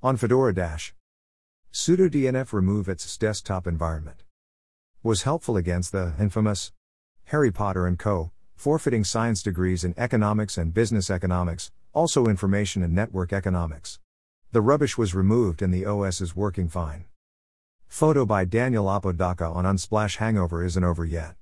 On Fedora Dash. Sudo DNF remove its desktop environment. Was helpful against the infamous Harry Potter and Co. forfeiting science degrees in economics and business economics, also information and network economics. The rubbish was removed and the OS is working fine. Photo by Daniel Apodaca on Unsplash Hangover isn't over yet.